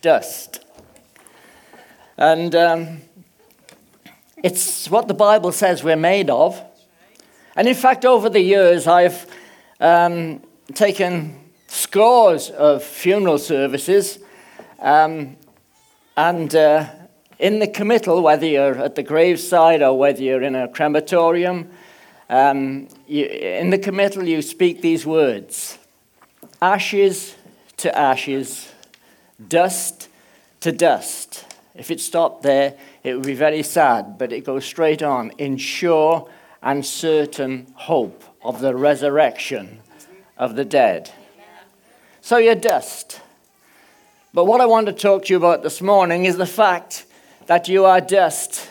dust. And um, it's what the Bible says we're made of. And in fact, over the years, I've um, taken scores of funeral services. Um, and uh, in the committal, whether you're at the graveside or whether you're in a crematorium, um, you, in the committal you speak these words ashes to ashes, dust to dust. If it stopped there, it would be very sad, but it goes straight on in sure and certain hope of the resurrection of the dead. So you're dust. But what I want to talk to you about this morning is the fact that you are dust.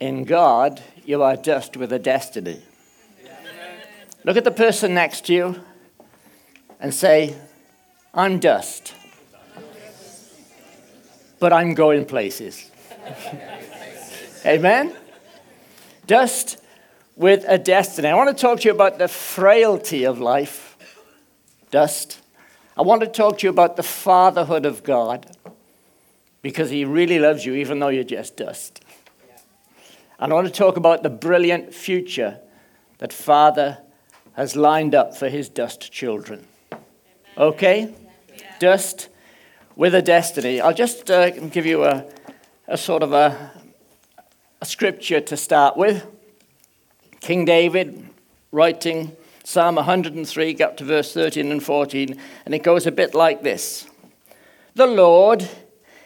In God, you are dust with a destiny. Look at the person next to you and say, I'm dust, but I'm going places. Amen? Dust with a destiny. I want to talk to you about the frailty of life. Dust. I want to talk to you about the fatherhood of God because He really loves you, even though you're just dust. And I want to talk about the brilliant future that Father has lined up for His dust children. Okay? Dust with a destiny. I'll just uh, give you a, a sort of a, a scripture to start with. King David writing Psalm 103, up to verse 13 and 14, and it goes a bit like this The Lord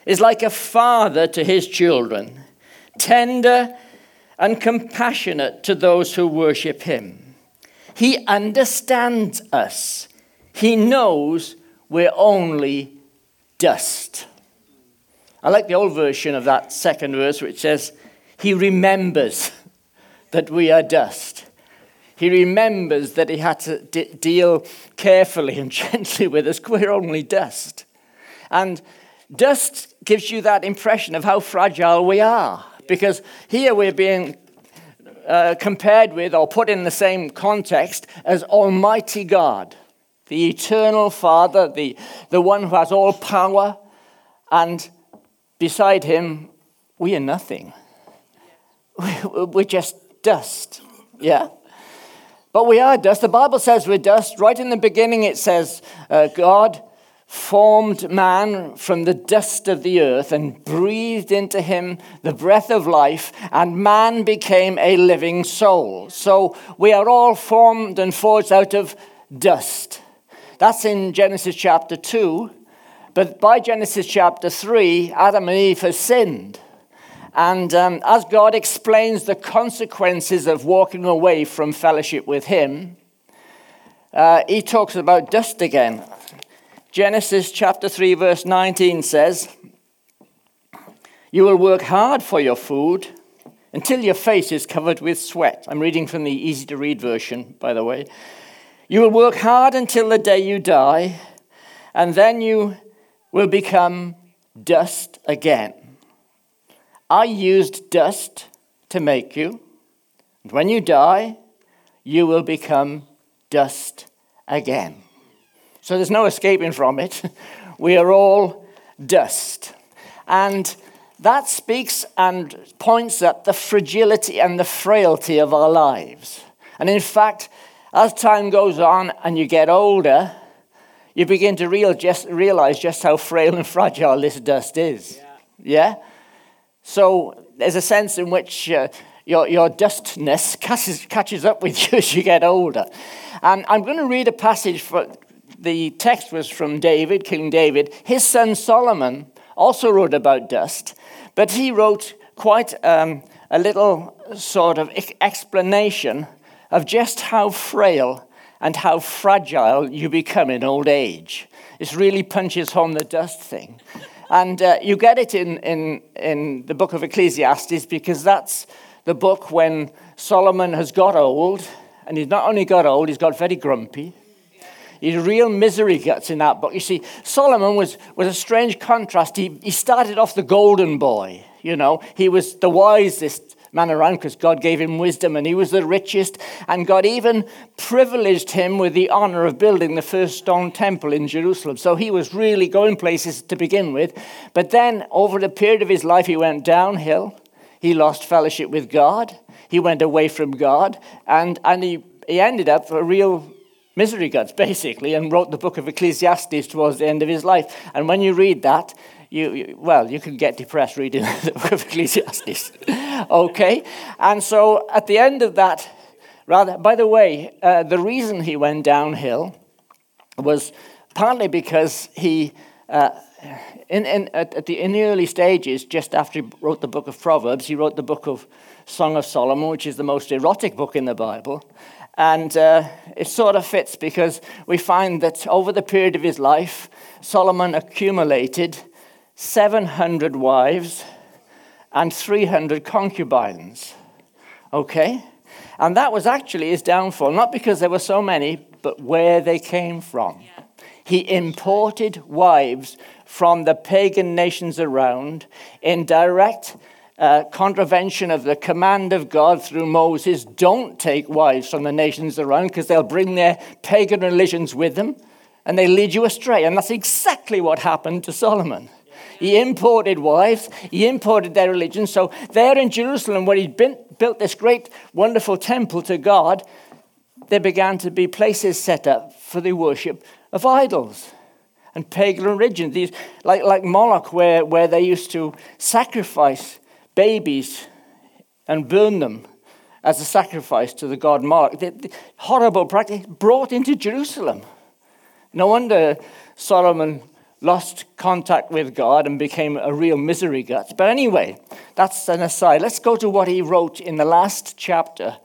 is like a father to his children, tender and compassionate to those who worship him. He understands us, he knows we're only dust. I like the old version of that second verse, which says, He remembers that we are dust. He remembers that he had to d- deal carefully and gently with us. We're only dust. And dust gives you that impression of how fragile we are. Because here we're being uh, compared with or put in the same context as Almighty God, the eternal Father, the, the one who has all power. And beside him, we are nothing. We're just dust. Yeah? But we are dust. The Bible says we're dust. Right in the beginning, it says uh, God formed man from the dust of the earth and breathed into him the breath of life, and man became a living soul. So we are all formed and forged out of dust. That's in Genesis chapter 2. But by Genesis chapter 3, Adam and Eve have sinned. And um, as God explains the consequences of walking away from fellowship with Him, uh, He talks about dust again. Genesis chapter 3, verse 19 says, You will work hard for your food until your face is covered with sweat. I'm reading from the easy to read version, by the way. You will work hard until the day you die, and then you will become dust again. I used dust to make you, and when you die, you will become dust again. So there's no escaping from it. We are all dust. And that speaks and points at the fragility and the frailty of our lives. And in fact, as time goes on and you get older, you begin to real just, realize just how frail and fragile this dust is. Yeah? yeah? So there's a sense in which uh, your, your dustness catches, catches up with you as you get older. And I'm going to read a passage for the text was from David, King David. His son Solomon also wrote about dust, but he wrote quite um, a little sort of explanation of just how frail and how fragile you become in old age. It really punches home the dust thing. And uh, you get it in, in, in the book of Ecclesiastes because that's the book when Solomon has got old. And he's not only got old, he's got very grumpy. He's real misery guts in that book. You see, Solomon was, was a strange contrast. He, he started off the golden boy, you know, he was the wisest man around because God gave him wisdom and he was the richest. And God even privileged him with the honor of building the first stone temple in Jerusalem. So he was really going places to begin with. But then, over the period of his life, he went downhill. He lost fellowship with God. He went away from God. And, and he, he ended up a real misery guts, basically, and wrote the book of Ecclesiastes towards the end of his life. And when you read that, you, you, well, you can get depressed reading the book of Ecclesiastes. okay? And so at the end of that, rather, by the way, uh, the reason he went downhill was partly because he, uh, in, in, at, at the, in the early stages, just after he wrote the book of Proverbs, he wrote the book of Song of Solomon, which is the most erotic book in the Bible. And uh, it sort of fits because we find that over the period of his life, Solomon accumulated 700 wives and 300 concubines. Okay? And that was actually his downfall, not because there were so many, but where they came from. Yeah. He imported wives from the pagan nations around in direct uh, contravention of the command of God through Moses don't take wives from the nations around because they'll bring their pagan religions with them and they lead you astray. And that's exactly what happened to Solomon. He imported wives, he imported their religion. So, there in Jerusalem, where he'd been, built this great, wonderful temple to God, there began to be places set up for the worship of idols and pagan religions. These, like, like Moloch, where, where they used to sacrifice babies and burn them as a sacrifice to the god Moloch. The, the horrible practice brought into Jerusalem. No wonder Solomon lost contact with God and became a real misery gut. But anyway, that's an aside. Let's go to what he wrote in the last chapter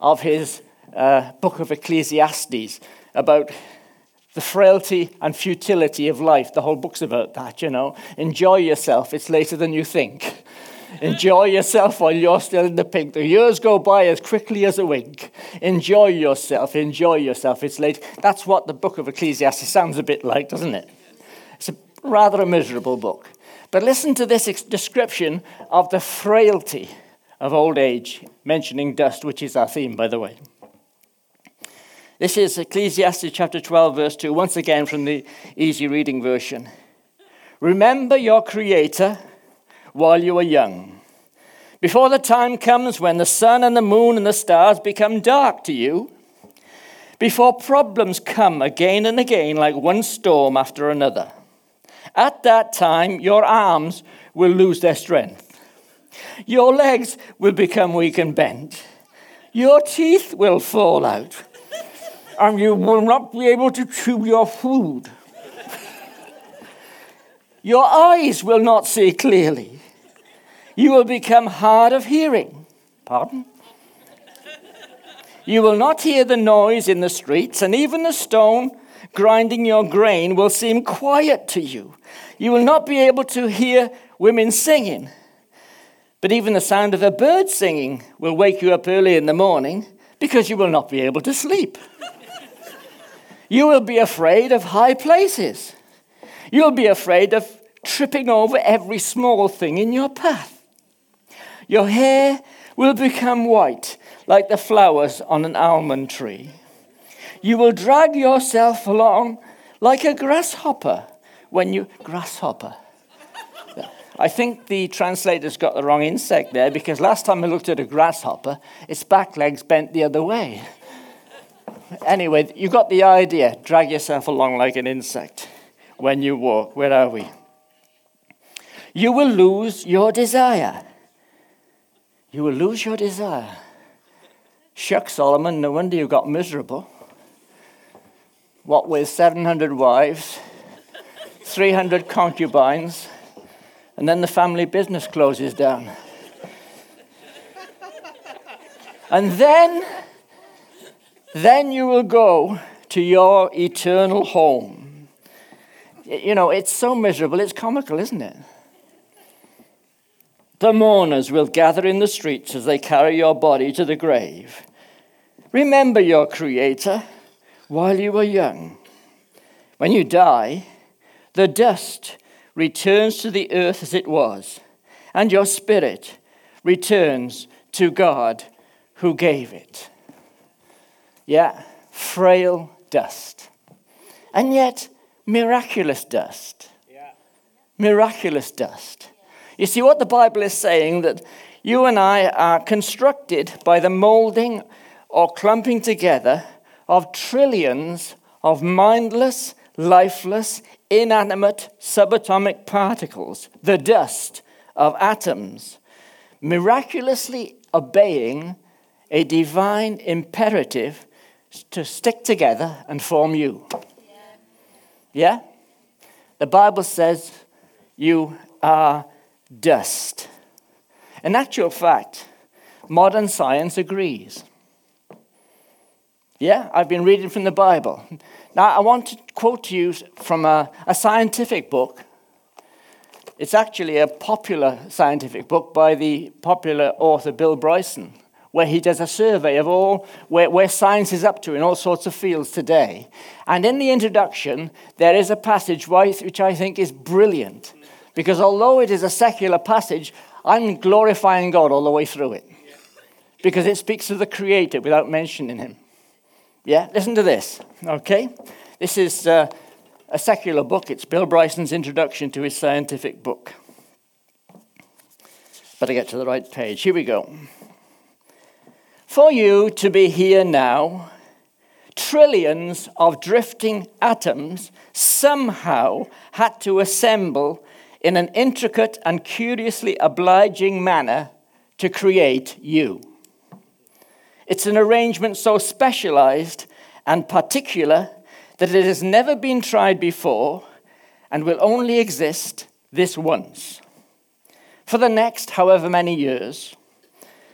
of his uh, book of Ecclesiastes about the frailty and futility of life. The whole book's about that, you know. Enjoy yourself, it's later than you think. Enjoy yourself while you're still in the pink. The years go by as quickly as a wink. Enjoy yourself, enjoy yourself. It's late. That's what the book of Ecclesiastes sounds a bit like, doesn't it? Rather a miserable book. But listen to this description of the frailty of old age, mentioning dust, which is our theme, by the way. This is Ecclesiastes chapter 12, verse 2, once again from the easy reading version. Remember your Creator while you are young, before the time comes when the sun and the moon and the stars become dark to you, before problems come again and again like one storm after another. At that time, your arms will lose their strength. Your legs will become weak and bent. Your teeth will fall out. And you will not be able to chew your food. Your eyes will not see clearly. You will become hard of hearing. Pardon? You will not hear the noise in the streets, and even the stone grinding your grain will seem quiet to you. You will not be able to hear women singing. But even the sound of a bird singing will wake you up early in the morning because you will not be able to sleep. you will be afraid of high places. You'll be afraid of tripping over every small thing in your path. Your hair will become white like the flowers on an almond tree. You will drag yourself along like a grasshopper when you. Grasshopper. I think the translator's got the wrong insect there because last time I looked at a grasshopper, its back legs bent the other way. Anyway, you got the idea. Drag yourself along like an insect when you walk. Where are we? You will lose your desire. You will lose your desire. Shucks, Solomon, no wonder you got miserable. What with 700 wives 300 concubines, and then the family business closes down. And then, then you will go to your eternal home. You know, it's so miserable, it's comical, isn't it? The mourners will gather in the streets as they carry your body to the grave. Remember your Creator while you are young. When you die, the dust returns to the earth as it was, and your spirit returns to God who gave it. Yeah, frail dust. And yet, miraculous dust. Yeah. Miraculous dust. You see, what the Bible is saying that you and I are constructed by the molding or clumping together of trillions of mindless, lifeless, inanimate subatomic particles, the dust of atoms, miraculously obeying a divine imperative to stick together and form you. Yeah? The Bible says you are dust. In actual fact, modern science agrees. Yeah, I've been reading from the Bible. Now, I want to quote to you from a, a scientific book. It's actually a popular scientific book by the popular author Bill Bryson, where he does a survey of all where, where science is up to in all sorts of fields today. And in the introduction, there is a passage which I think is brilliant. Because although it is a secular passage, I'm glorifying God all the way through it. Because it speaks of the Creator without mentioning Him. Yeah, listen to this, okay? This is uh, a secular book. It's Bill Bryson's introduction to his scientific book. Better get to the right page. Here we go. For you to be here now, trillions of drifting atoms somehow had to assemble in an intricate and curiously obliging manner to create you. It's an arrangement so specialized and particular that it has never been tried before and will only exist this once. For the next however many years,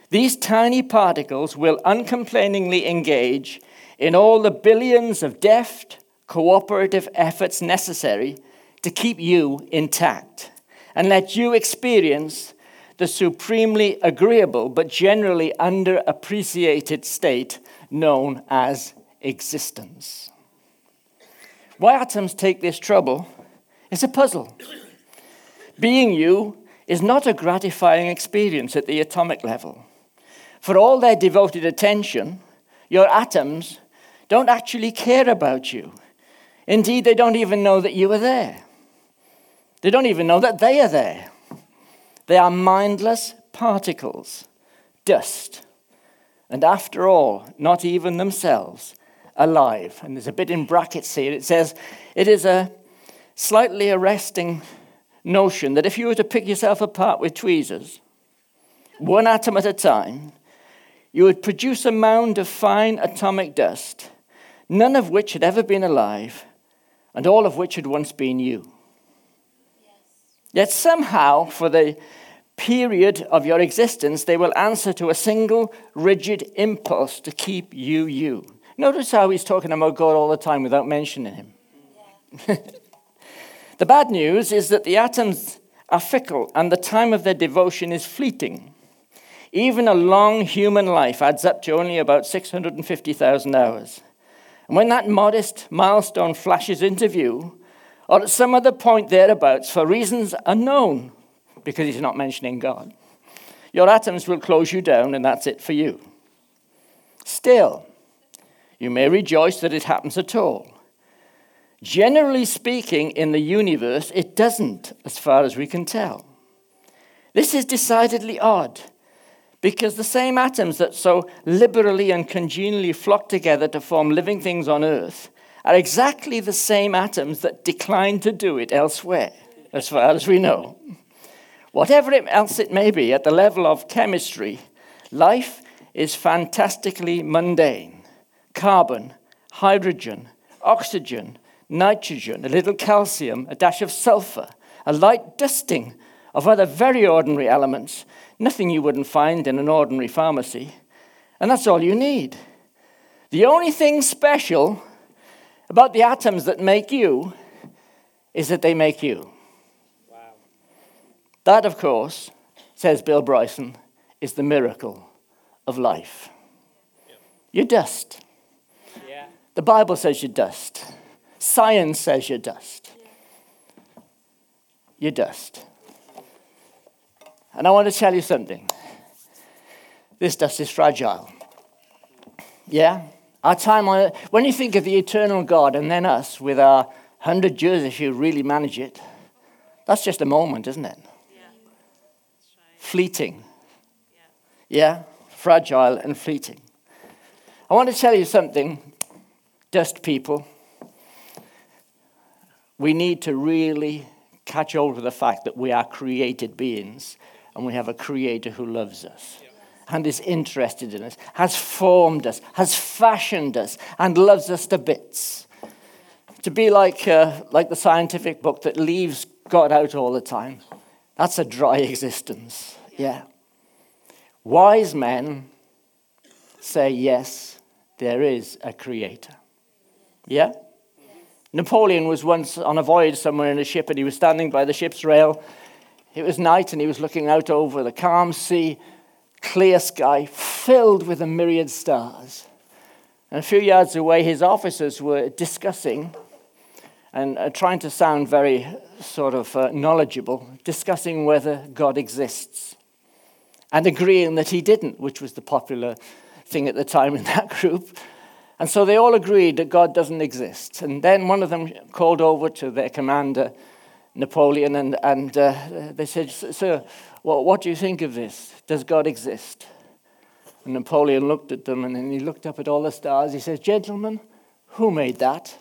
these tiny particles will uncomplainingly engage in all the billions of deft, cooperative efforts necessary to keep you intact and let you experience the supremely agreeable but generally underappreciated state known as existence. Why atoms take this trouble is a puzzle. Being you is not a gratifying experience at the atomic level. For all their devoted attention, your atoms don't actually care about you. Indeed, they don't even know that you are there. They don't even know that they are there. They are mindless particles, dust, and after all, not even themselves alive. And there's a bit in brackets here. It says, it is a slightly arresting notion that if you were to pick yourself apart with tweezers, one atom at a time, you would produce a mound of fine atomic dust, none of which had ever been alive, and all of which had once been you. Yet somehow, for the period of your existence, they will answer to a single rigid impulse to keep you you. Notice how he's talking about God all the time without mentioning him. Yeah. the bad news is that the atoms are fickle and the time of their devotion is fleeting. Even a long human life adds up to only about 650,000 hours. And when that modest milestone flashes into view, or at some other point thereabouts for reasons unknown, because he's not mentioning God. Your atoms will close you down, and that's it for you. Still, you may rejoice that it happens at all. Generally speaking, in the universe, it doesn't, as far as we can tell. This is decidedly odd, because the same atoms that so liberally and congenially flock together to form living things on Earth are exactly the same atoms that decline to do it elsewhere, as far as we know. Whatever else it may be, at the level of chemistry, life is fantastically mundane. Carbon, hydrogen, oxygen, nitrogen, a little calcium, a dash of sulfur, a light dusting of other very ordinary elements, nothing you wouldn't find in an ordinary pharmacy. And that's all you need. The only thing special about the atoms that make you is that they make you. Wow. That, of course, says Bill Bryson, is the miracle of life. Yep. You're dust. Yeah. The Bible says you're dust. Science says you're dust. Yeah. You're dust. And I want to tell you something. this dust is fragile. Yeah? Our time on when you think of the eternal God and then us with our hundred years, if you really manage it, that's just a moment, isn't it? Yeah. Right. Fleeting. Yeah. yeah? Fragile and fleeting. I want to tell you something, dust people. We need to really catch hold of the fact that we are created beings and we have a creator who loves us and is interested in us, has formed us, has fashioned us, and loves us to bits. To be like, uh, like the scientific book that leaves God out all the time, that's a dry existence. Yeah. Wise men say, yes, there is a creator. Yeah? Napoleon was once on a voyage somewhere in a ship and he was standing by the ship's rail. It was night and he was looking out over the calm sea clear sky filled with a myriad stars. And a few yards away, his officers were discussing and uh, trying to sound very sort of uh, knowledgeable, discussing whether God exists and agreeing that he didn't, which was the popular thing at the time in that group. And so they all agreed that God doesn't exist. And then one of them called over to their commander, Napoleon, and, and uh, they said, Sir, well, what do you think of this? Does God exist? And Napoleon looked at them and then he looked up at all the stars. He says, Gentlemen, who made that?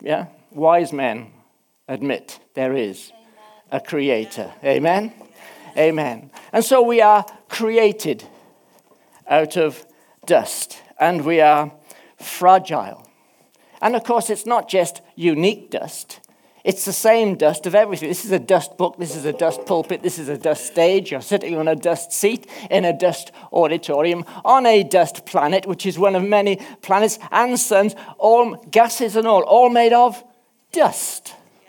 Yeah? Wise men admit there is a creator. Amen? Amen. And so we are created out of dust and we are fragile. And of course, it's not just unique dust, it's the same dust of everything. This is a dust book. This is a dust pulpit. This is a dust stage. You're sitting on a dust seat in a dust auditorium on a dust planet, which is one of many planets and suns, all gases and all, all made of dust. Yeah.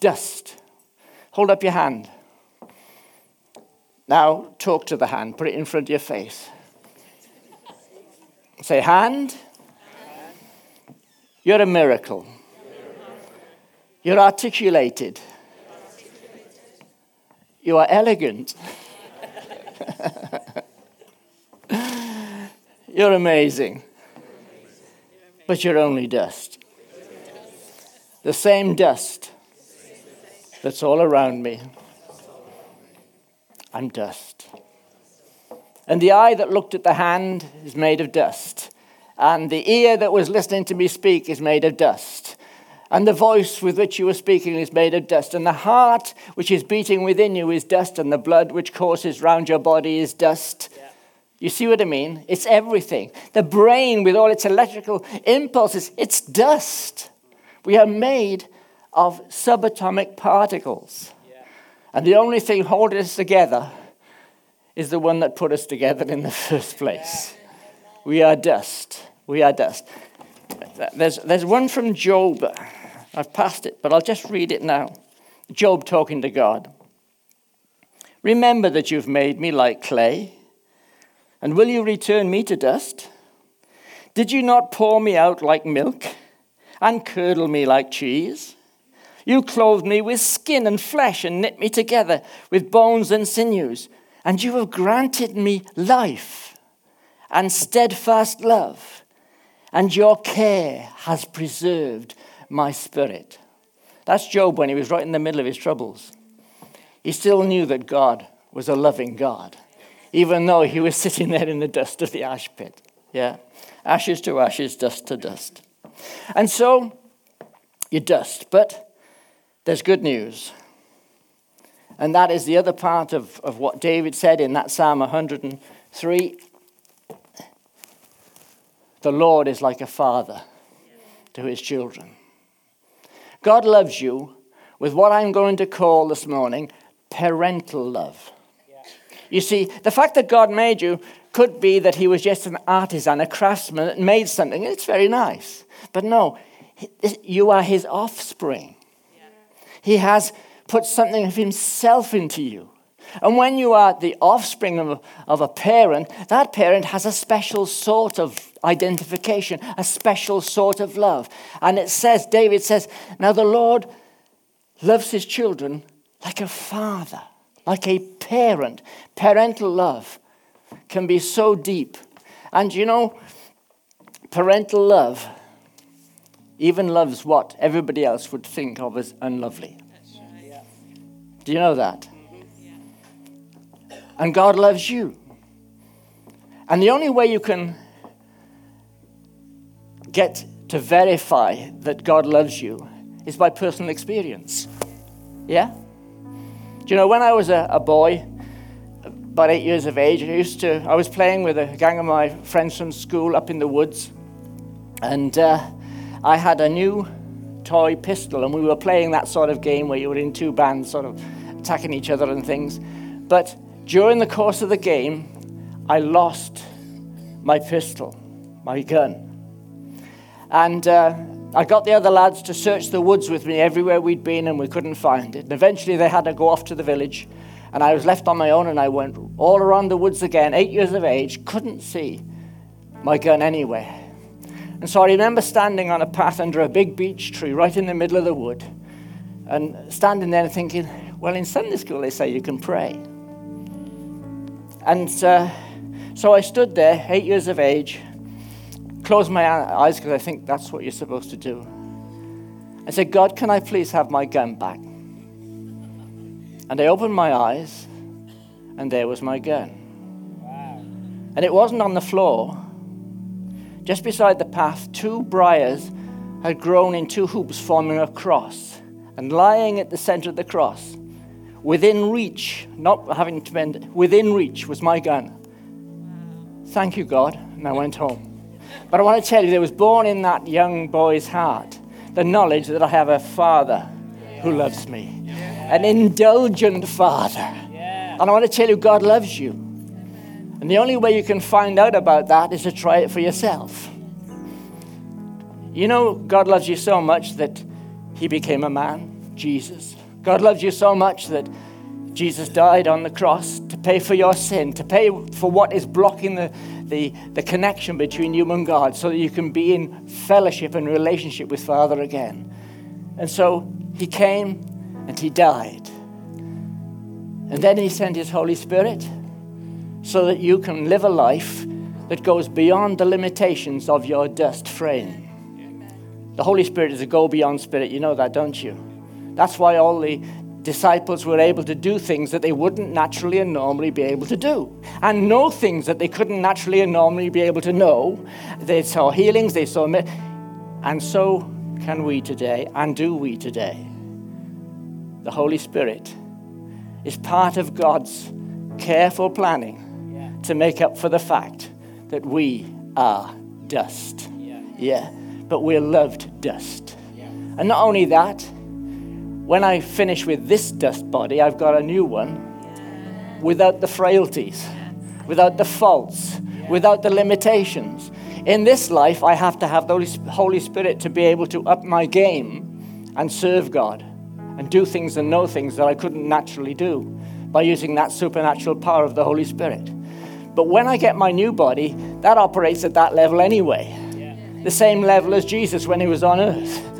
Dust. Hold up your hand. Now talk to the hand. Put it in front of your face. Say, hand. You're a miracle. You're articulated. You are elegant. you're amazing. But you're only dust. The same dust that's all around me. I'm dust. And the eye that looked at the hand is made of dust. And the ear that was listening to me speak is made of dust and the voice with which you are speaking is made of dust, and the heart which is beating within you is dust, and the blood which courses round your body is dust. Yeah. You see what I mean? It's everything. The brain, with all its electrical impulses, it's dust. We are made of subatomic particles. Yeah. And the only thing holding us together is the one that put us together in the first place. Yeah. We are dust. We are dust. There's, there's one from Job. I've passed it, but I'll just read it now. Job talking to God. Remember that you've made me like clay, and will you return me to dust? Did you not pour me out like milk and curdle me like cheese? You clothed me with skin and flesh and knit me together with bones and sinews, and you have granted me life and steadfast love and your care has preserved my spirit. That's Job when he was right in the middle of his troubles. He still knew that God was a loving God, even though he was sitting there in the dust of the ash pit. Yeah. Ashes to ashes, dust to dust. And so, you're dust. But there's good news. And that is the other part of, of what David said in that Psalm 103 the Lord is like a father to his children. God loves you with what I'm going to call this morning parental love. You see, the fact that God made you could be that he was just an artisan, a craftsman that made something. It's very nice. But no, you are his offspring. He has put something of himself into you. And when you are the offspring of, of a parent, that parent has a special sort of identification, a special sort of love. And it says, David says, Now the Lord loves his children like a father, like a parent. Parental love can be so deep. And you know, parental love even loves what everybody else would think of as unlovely. Do you know that? And God loves you. And the only way you can get to verify that God loves you is by personal experience. Yeah? Do you know, when I was a, a boy, about eight years of age, I used to, I was playing with a gang of my friends from school up in the woods, and uh, I had a new toy pistol, and we were playing that sort of game where you were in two bands, sort of attacking each other and things. But during the course of the game, I lost my pistol, my gun. And uh, I got the other lads to search the woods with me everywhere we'd been, and we couldn't find it. And eventually, they had to go off to the village, and I was left on my own, and I went all around the woods again, eight years of age, couldn't see my gun anywhere. And so I remember standing on a path under a big beech tree right in the middle of the wood, and standing there and thinking, well, in Sunday school, they say you can pray. And uh, so I stood there, eight years of age, closed my eyes because I think that's what you're supposed to do. I said, God, can I please have my gun back? And I opened my eyes, and there was my gun. And it wasn't on the floor. Just beside the path, two briars had grown in two hoops, forming a cross. And lying at the center of the cross, within reach, not having to bend, within reach was my gun. Thank you, God. And I went home. But I want to tell you, there was born in that young boy's heart the knowledge that I have a father who loves me, an indulgent father. And I want to tell you, God loves you. And the only way you can find out about that is to try it for yourself. You know, God loves you so much that He became a man, Jesus. God loves you so much that Jesus died on the cross to pay for your sin, to pay for what is blocking the, the, the connection between you and God so that you can be in fellowship and relationship with Father again. And so he came and he died. And then he sent his Holy Spirit so that you can live a life that goes beyond the limitations of your dust frame. The Holy Spirit is a go beyond spirit. You know that, don't you? That's why all the disciples were able to do things that they wouldn't naturally and normally be able to do, and know things that they couldn't naturally and normally be able to know. They saw healings, they saw, and so can we today, and do we today. The Holy Spirit is part of God's careful planning yeah. to make up for the fact that we are dust. Yeah. yeah. But we're loved dust. Yeah. And not only that, when I finish with this dust body, I've got a new one without the frailties, without the faults, without the limitations. In this life, I have to have the Holy Spirit to be able to up my game and serve God and do things and know things that I couldn't naturally do by using that supernatural power of the Holy Spirit. But when I get my new body, that operates at that level anyway. The same level as Jesus when he was on earth.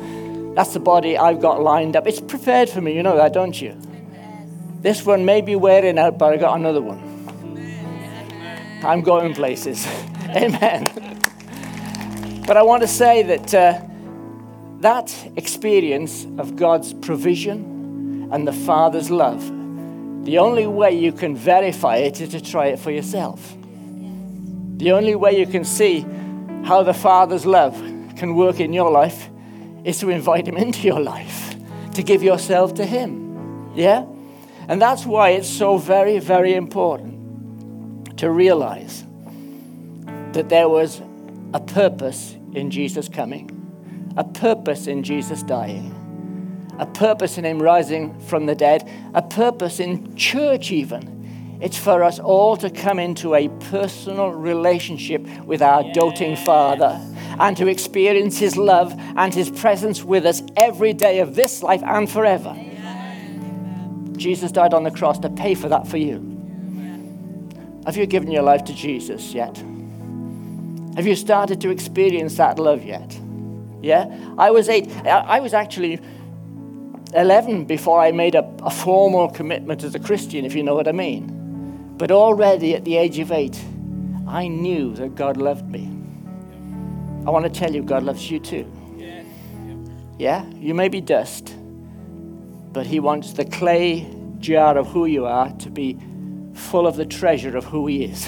That's the body I've got lined up. It's prepared for me, you know that, don't you? This one may be wearing out, but I got another one. I'm going places. Amen. But I want to say that uh, that experience of God's provision and the Father's love, the only way you can verify it is to try it for yourself. The only way you can see how the Father's love can work in your life is to invite Him into your life, to give yourself to Him. Yeah? And that's why it's so very, very important to realize that there was a purpose in Jesus coming, a purpose in Jesus dying, a purpose in Him rising from the dead, a purpose in church, even. It's for us all to come into a personal relationship with our yeah. doting Father and to experience His love and His presence with us every day of this life and forever. Jesus died on the cross to pay for that for you. Have you given your life to Jesus yet? Have you started to experience that love yet? Yeah? I was eight. I was actually 11 before I made a, a formal commitment as a Christian, if you know what I mean. But already at the age of eight, I knew that God loved me. I want to tell you, God loves you too. Yeah, you may be dust, but He wants the clay jar of who you are to be full of the treasure of who He is.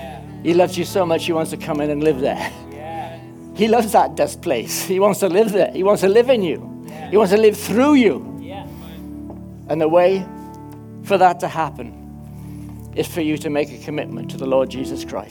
he loves you so much, He wants to come in and live there. He loves that dust place. He wants to live there. He wants to live in you. He wants to live through you. And the way for that to happen is for you to make a commitment to the Lord Jesus Christ.